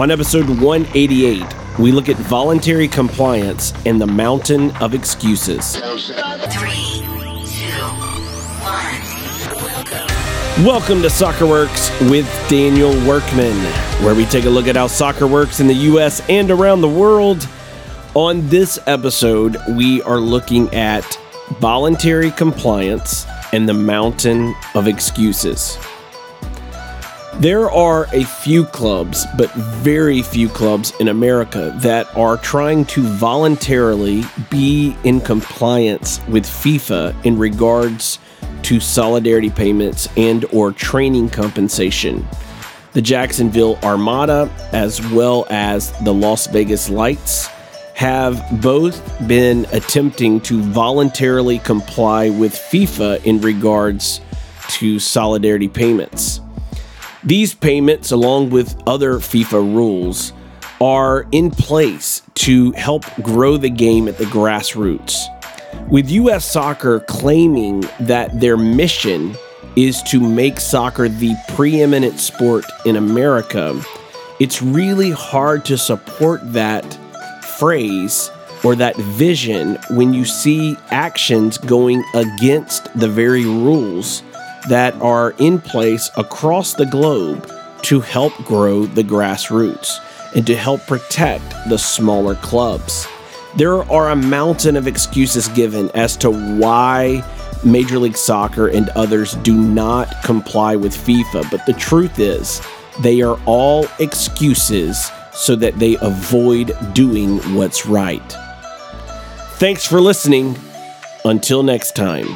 On episode 188, we look at voluntary compliance and the mountain of excuses. One. Welcome to Soccer Works with Daniel Workman, where we take a look at how soccer works in the U.S. and around the world. On this episode, we are looking at voluntary compliance and the mountain of excuses. There are a few clubs, but very few clubs in America that are trying to voluntarily be in compliance with FIFA in regards to solidarity payments and or training compensation. The Jacksonville Armada as well as the Las Vegas Lights have both been attempting to voluntarily comply with FIFA in regards to solidarity payments. These payments, along with other FIFA rules, are in place to help grow the game at the grassroots. With US soccer claiming that their mission is to make soccer the preeminent sport in America, it's really hard to support that phrase or that vision when you see actions going against the very rules that are in place across the globe to help grow the grassroots and to help protect the smaller clubs. There are a mountain of excuses given as to why Major League Soccer and others do not comply with FIFA, but the truth is, they are all excuses so that they avoid doing what's right. Thanks for listening. Until next time.